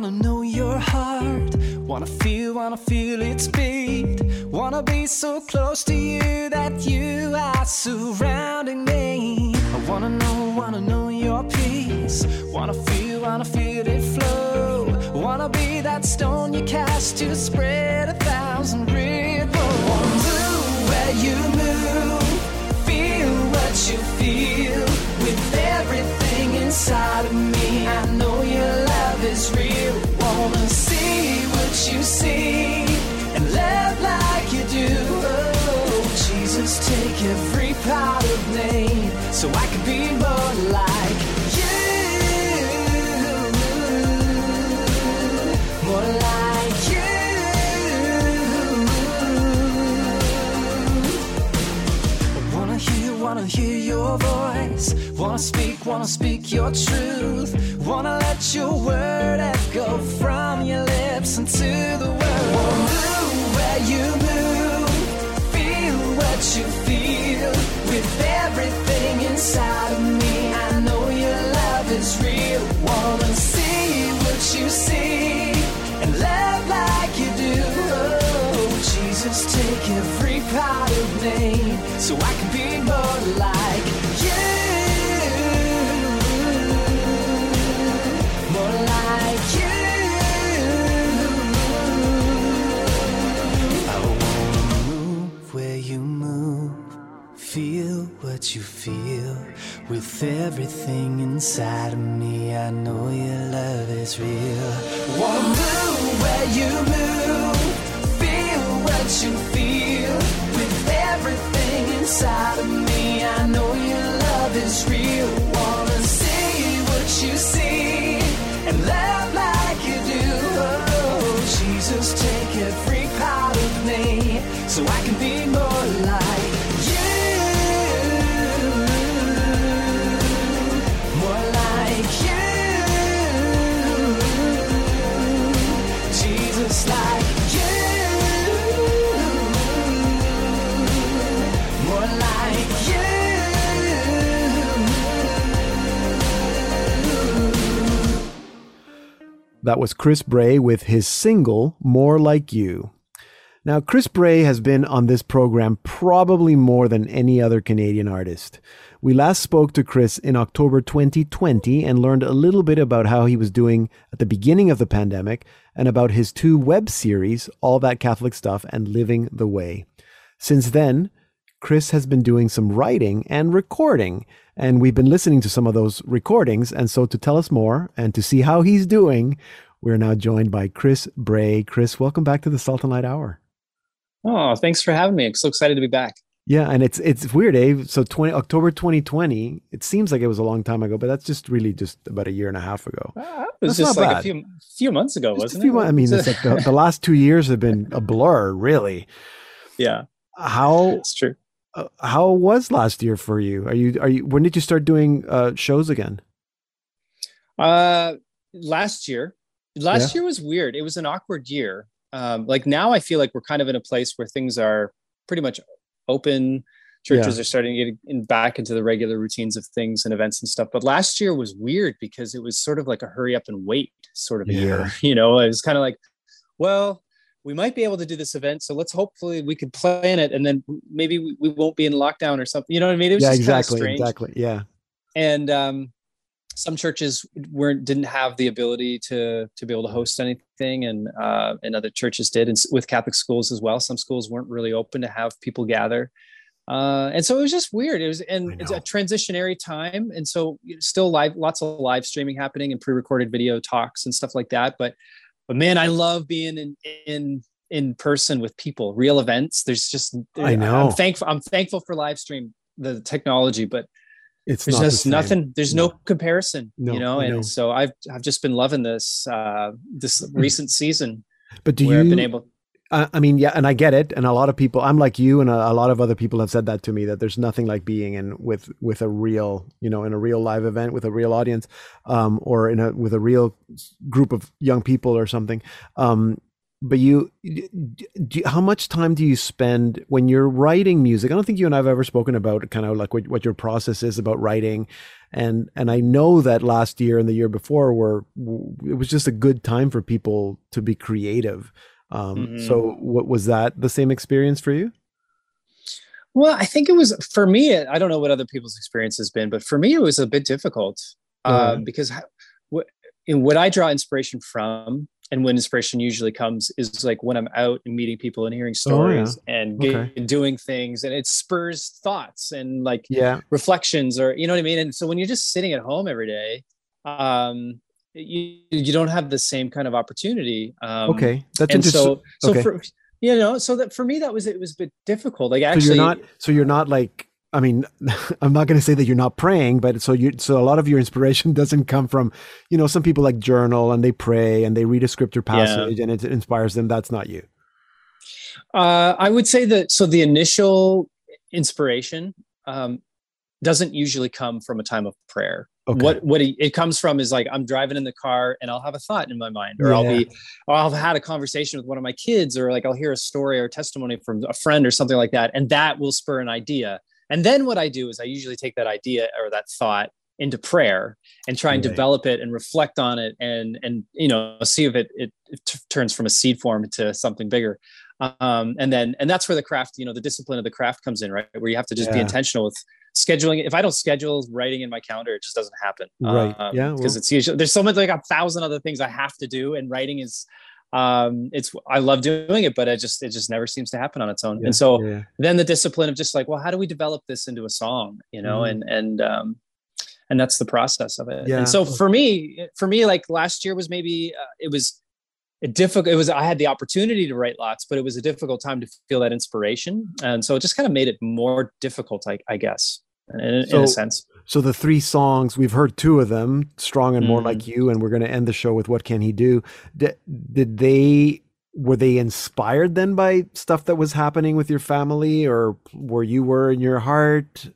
wanna know your heart. Wanna feel, wanna feel its beat. Wanna be so close to you that you are surrounding me. I wanna know, wanna know your peace. Wanna feel, wanna feel it flow. Wanna be that stone you cast to spread a thousand ripples. Wanna move where you move. Feel what you feel with everything inside of me. I know your love is real. Wanna see what you see and live like you do. Oh, Jesus, take every part of me so I can be more like you. More wanna hear, your voice. Wanna speak, wanna speak your truth. Wanna let your word echo from your lips into the world. Wanna move where you move, feel what you feel with everything inside of me. I know your love is real. Wanna see what you see and love like you do. Oh, Jesus, take every part of me so I can you. More like you. I wanna move where you move. Feel what you feel with everything inside of me. I know your love is real. Move where you move. Feel what you feel inside of me. I know your love is real. Wanna see what you see and love like you do. Oh, Jesus, take every part of me so I can be more That was Chris Bray with his single, More Like You. Now, Chris Bray has been on this program probably more than any other Canadian artist. We last spoke to Chris in October 2020 and learned a little bit about how he was doing at the beginning of the pandemic and about his two web series, All That Catholic Stuff and Living the Way. Since then, Chris has been doing some writing and recording, and we've been listening to some of those recordings. And so, to tell us more and to see how he's doing, we're now joined by Chris Bray. Chris, welcome back to the Salt and Light Hour. Oh, thanks for having me. I'm so excited to be back. Yeah, and it's it's weird, eh? So 20 October 2020, it seems like it was a long time ago, but that's just really just about a year and a half ago. Ah, it was That's just like bad. a few few months ago, Just wasn't few it? mon- I mean, it's like the, the last two years have been a blur, really. yeah, How it's true. Uh, how was last year for you? Are you are you when did you start doing uh, shows again? Uh, last year, last year was weird. It was an awkward year. Um, like now, I feel like we're kind of in a place where things are pretty much open. Churches are starting to get in, back into the regular routines of things and events and stuff. But last year was weird because it was sort of like a hurry up and wait sort of Yeah. year. You know, it was kind of like, well, we might be able to do this event, so let's hopefully we could plan it, and then maybe we, we won't be in lockdown or something. You know what I mean? It was Yeah, exactly, strange exactly. Yeah, and um, some churches weren't didn't have the ability to to be able to host anything, and uh, and other churches did, and with Catholic schools as well. Some schools weren't really open to have people gather, uh, and so it was just weird. It was and it's a transitionary time, and so still live, lots of live streaming happening and pre-recorded video talks and stuff like that. But but man, I love being in in in person with people, real events. There's just I know. I'm thankful. I'm thankful for live stream the technology, but it's there's not just same. nothing there's no, No. comparison No, you know and know. so i've i've just been loving this uh this recent season But do you? i've been able I I mean, yeah, and I get it, and a lot of people. I'm like you, and a, a lot of other people have said that to me that there's nothing like being in with with a real, you know, in a real live event with a real audience, um, or in a with a real group of young people or something. Um, but you, d- d- how much time do you spend when you're writing music? I don't think you and I've ever spoken about kind of like what, what your process is about writing, and and I know that last year and the year before were it was just a good time for people to be creative. Um, Mhm. So, what was that the same experience for you? well i think it was for me i don't know what other people's experience has been but for me it was a bit difficult uh, Yeah. because what in what i draw inspiration from and when inspiration usually comes is like when i'm out and meeting people and hearing Oh, yeah. stories and ge- Okay. doing things and it spurs thoughts and like Yeah, reflections or you know what I mean? And so when you're just sitting at home every day, um, you you don't have the same kind of opportunity. Um, okay, that's and interesting. so so okay. for you know, so that for me that was it was a bit difficult. Like So actually, you're not. So you're not like. I mean, I'm not going to say that you're not praying, but so you. So a lot of your inspiration doesn't come from, you know, some people like journal and they pray and they read a scripture Yeah. passage and it inspires them. That's not you. Uh, I would say that so the initial inspiration um, doesn't usually come from a time of prayer. Okay. What what it comes from is like I'm driving in the car and I'll have a thought in my mind, or I'll be, or I'll have had a conversation with one of my kids, or like I'll hear a story or testimony from a friend or something like that, and that will spur an idea. And then what I do is I usually take that idea or that thought into prayer and try and Right. develop it and reflect on it and and you know see if it it, it t- turns from a seed form to something bigger um, and then and that's where the craft you know the discipline of the craft comes in right where you have to just be intentional with scheduling if i don't schedule writing in my calendar it just doesn't happen Right. Yeah, because well- it's usually there's so much like a thousand other things i have to do and writing is um it's i love doing it but it just it just never seems to happen on its own Yeah, and so yeah. then the discipline of just like well how do we develop this into a song you know Mhm. and and um and that's the process of it Yeah. and so for me for me like last year was maybe uh, it was a difficult it was i had the opportunity to write lots but it was a difficult time to feel that inspiration and so it just kind of made it more difficult i, I guess in, in So- a sense So the three songs we've heard two of them, "Strong" and "More Mhm. Like You," and we're going to end the show with "What Can He Do." Did, did they were they inspired then by stuff that was happening with your family, or where you were in your heart?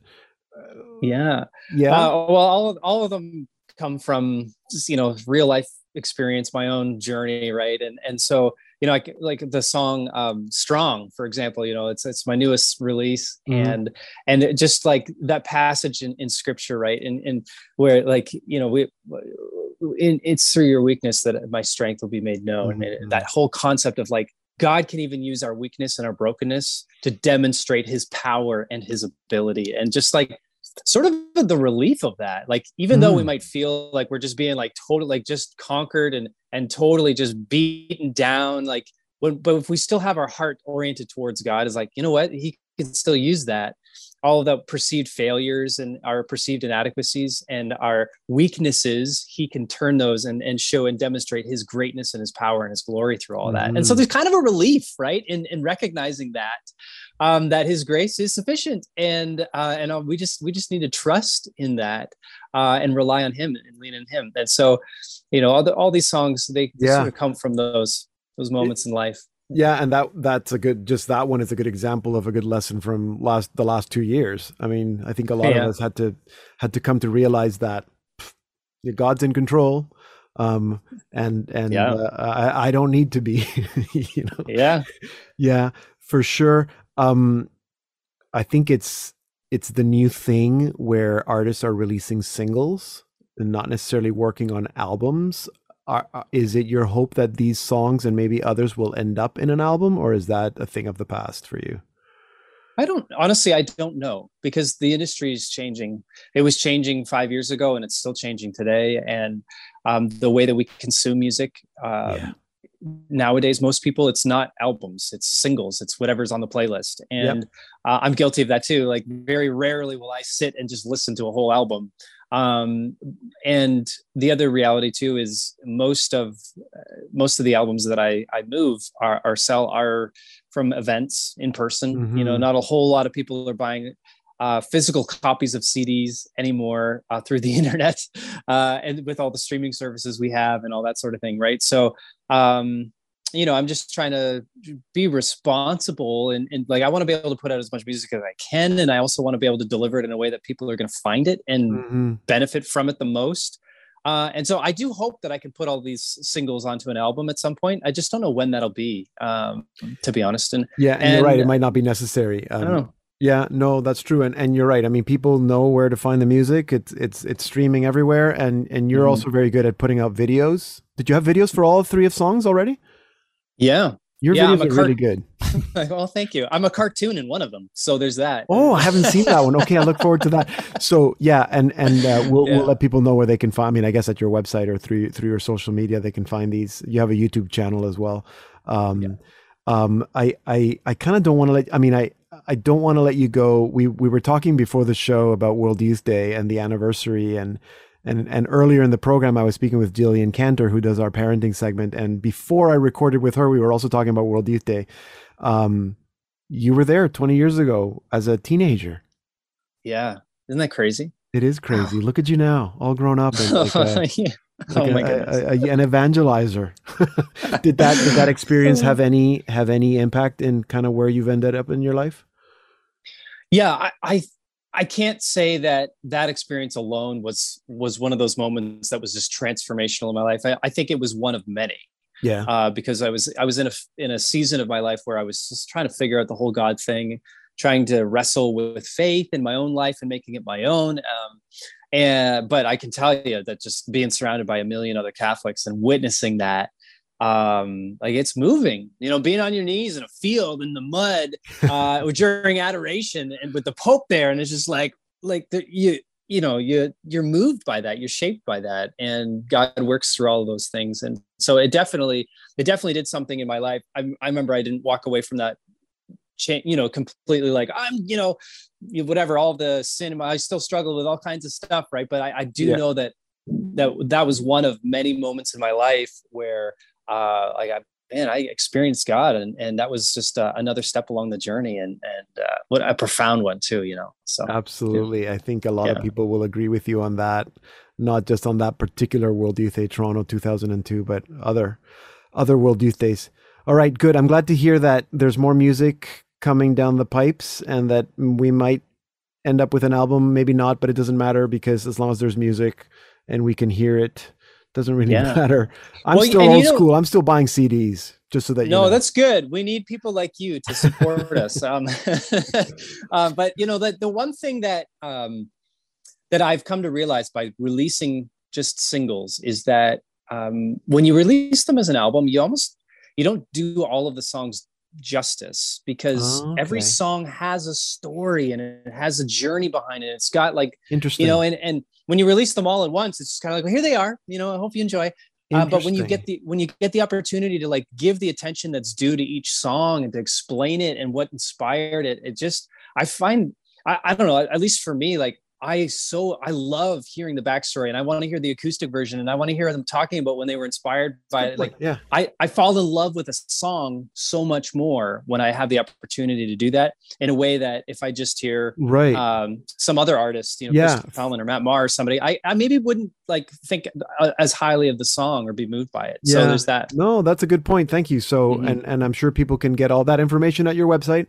yeah Yeah, Uh, well, all of, all of them come from just, you know real life experience, my own journey, right? And and so you know, like like the song um, "Strong," for example, you know, it's it's my newest release, Mhm. and and it just like that passage in, in Scripture, right? And and where like you know we. In, it's through your weakness that my strength will be made known. Mhm. And that whole concept of like God can even use our weakness and our brokenness to demonstrate his power and his ability. And just like sort of the relief of that. Like even though we Mm. might feel like we're just being like totally like just conquered and and totally just beaten down, like when but if we still have our heart oriented towards God, is like, you know what, he can still use that. All of the perceived failures and our perceived inadequacies and our weaknesses, he can turn those and, and show and demonstrate his greatness and his power and his glory through all that. And so Mhm. there's kind of a relief, right, in, in recognizing that um, that his grace is sufficient and uh, and uh, we just we just need to trust in that uh, and rely on him and lean on him and so you know all, the, all these songs they, they Yeah. sort of come from those those moments in life yeah, and that that's a good. Just that one is a good example of a good lesson from last the last two years. I mean, I think a lot Yeah. of us had to had to come to realize that pff, God's in control. Um, and and Yeah. uh, I, I don't need to be, you know. yeah Yeah, for sure. Um, I think it's it's the new thing where artists are releasing singles and not necessarily working on albums. Are, are- is it your hope that these songs and maybe others will end up in an album, or is that a thing of the past for you? I don't honestly I don't know because the industry is changing. It was changing five years ago and it's still changing today. And um, the way that we consume music um, Yeah. nowadays, most people it's not albums, it's singles, it's whatever's on the playlist. And uh, I'm guilty of that too. Like very rarely will I sit and just listen to a whole album. Um, and the other reality too is most of uh, most of the albums that I I move are, are sell are from events in person. You know, Mhm. not a whole lot of people are buying uh, physical copies of CDs anymore uh, through the internet, uh, and with all the streaming services we have and all that sort of thing, right? So, um, you know, I'm just trying to be responsible and, and like I want to be able to put out as much music as I can, and I also want to be able to deliver it in a way that people are going to find it and Mhm. benefit from it the most. Uh, and so I do hope that I can put all these singles onto an album at some point. I just don't know when that'll be, um, to be honest. And Yeah, and, you're right. It might not be necessary. I Um, don't know. Yeah, no, that's true, and and you're right. I mean, people know where to find the music. It's it's it's streaming everywhere, and and you're Mhm. also very good at putting out videos. Did you have videos for all three of songs already? Yeah. Your yeah, videos are cart- really good. well, thank you. I'm a cartoon in one of them, so there's that. Oh, I haven't seen that one. Okay, I look forward to that. So yeah, and and uh, we'll Yeah. we'll let people know where they can find. I mean, I guess at your website or through through your social media, they can find these. You have a YouTube channel as well. Um, Yeah. um, I I I kind of don't want to let. I mean, I I don't want to let you go. We we were talking before the show about World Youth Day and the anniversary and And and earlier in the program, I was speaking with Jillian Cantor, who does our parenting segment. And before I recorded with her, we were also talking about World Youth Day. Um, you were there 20 years ago as a teenager. Yeah. Isn't that crazy? It is crazy. Look at you now, all grown up and like a, Yeah. like oh a- my a- goodness. a- a- an evangelizer. did that did that experience have any have any impact in kind of where you've ended up in your life? yeah I, I i can't say that that experience alone was was one of those moments that was just transformational in my life. I, I think it was one of many. Yeah. uh, because i was i was in a in a season of my life where i was just trying to figure out the whole god thing trying to wrestle with faith in my own life and making it my own. Um, and but i can tell you that just being surrounded by a million other catholics and witnessing that um like it's moving you know being on your knees in a field in the mud uh during adoration and with the pope there and it's just like like the, you you know you you're moved by that you're shaped by that and god works through all of those things and so it definitely it definitely did something in my life i, I remember i didn't walk away from that cha- you know completely like i'm you know whatever all the sin i still struggle with all kinds of stuff right but i, I do Yeah. know that that that was one of many moments in my life where uh like I, man i experienced god and and that was just uh, another step along the journey and and uh, what a profound one too you know so Absolutely. I think a lot of people will agree with you on that, not just on that particular World Youth Day Toronto 2002, but other other World Youth Days. All right, good. I'm glad to hear that there's more music coming down the pipes and that we might end up with an album, maybe not, but it doesn't matter because as long as there's music and we can hear it, doesn't really Yeah. matter. I'm Well, still you old know- school. I'm still buying CDs just so that you no know. that's good we need people like you to support us um, uh, but you know the, the one thing that um, that i've come to realize by releasing just singles is that um, when you release them as an album you almost you don't do all of the songs justice because Oh, every song has a story and it has a journey behind it. It's got like Interesting. you know and and when you release them all at once it's just kind of like well, here they are you know i hope you enjoy. Uh, but when you get the when you get the opportunity to like give the attention that's due to each song and to explain it and what inspired it it just i find i, I don't know at least for me like i so i love hearing the backstory and i want to hear the acoustic version and i want to hear them talking about when they were inspired by it like yeah. I, I fall in love with a song so much more when I have the opportunity to do that in a way that if I just hear Right. um, some other artist, you know, Yeah. Fallon or Matt Maher or somebody, I, I maybe wouldn't like think uh, as highly of the song or be moved by it. Yeah. So there's that. No, that's a good point. Thank you. So, Mhm. and and I'm sure people can get all that information at your website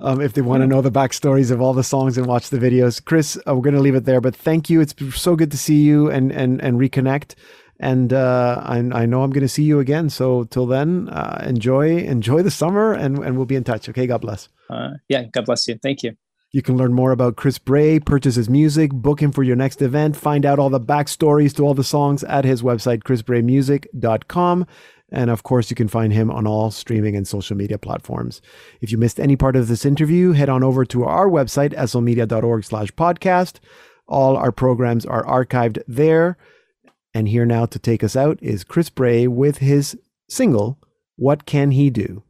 um, if they want to know the backstories of all the songs and watch the videos. Chris, uh, going to leave it there, but thank you. It's so good to see you and and and reconnect. And uh, I, I know I'm going to see you again. So till then, uh, enjoy enjoy the summer, and and we'll be in touch. Okay. God bless. Uh, yeah. God bless you. Thank you. You can learn more about Chris Bray, purchase his music, book him for your next event, find out all the backstories to all the songs at his website, chrisbraymusic.com. And of course, you can find him on all streaming and social media platforms. If you missed any part of this interview, head on over to our website, slmedia.org slash podcast. All our programs are archived there. And here now to take us out is Chris Bray with his single, What Can He Do?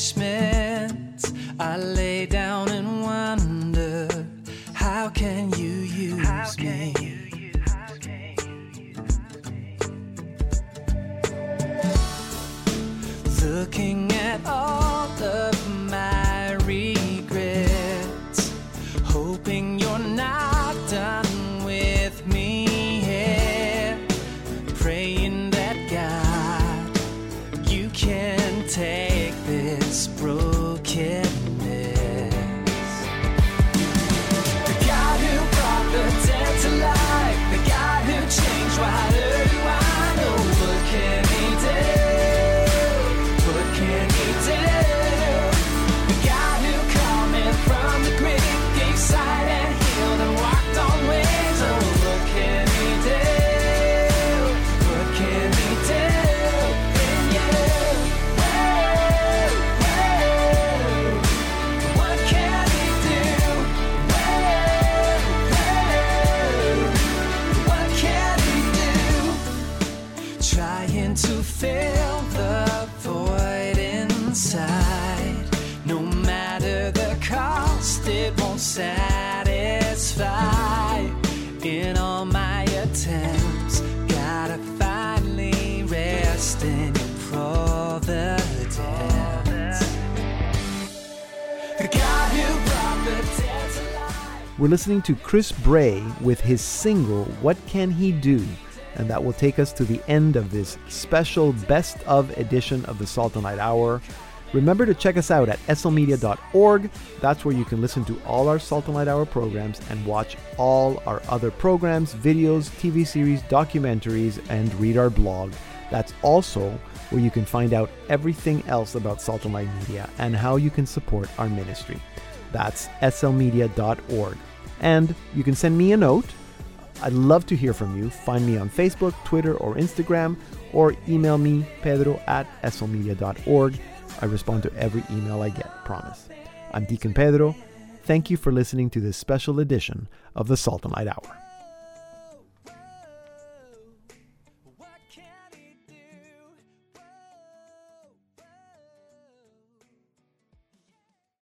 Accomplishments, I lay down and wonder, how can you use me? Looking at all We're listening to Chris Bray with his single, What Can He Do? And that will take us to the end of this special best of edition of the Salt and Light Hour. Remember to check us out at slmedia.org. That's where you can listen to all our Salt and Light Hour programs and watch all our other programs, videos, TV series, documentaries, and read our blog. That's also where you can find out everything else about Salt and Light Media and how you can support our ministry. That's slmedia.org. And you can send me a note. I'd love to hear from you. Find me on Facebook, Twitter, or Instagram, or email me, pedro at slmedia.org. I respond to every email I get, promise. I'm Deacon Pedro. Thank you for listening to this special edition of the Salt and Light Hour.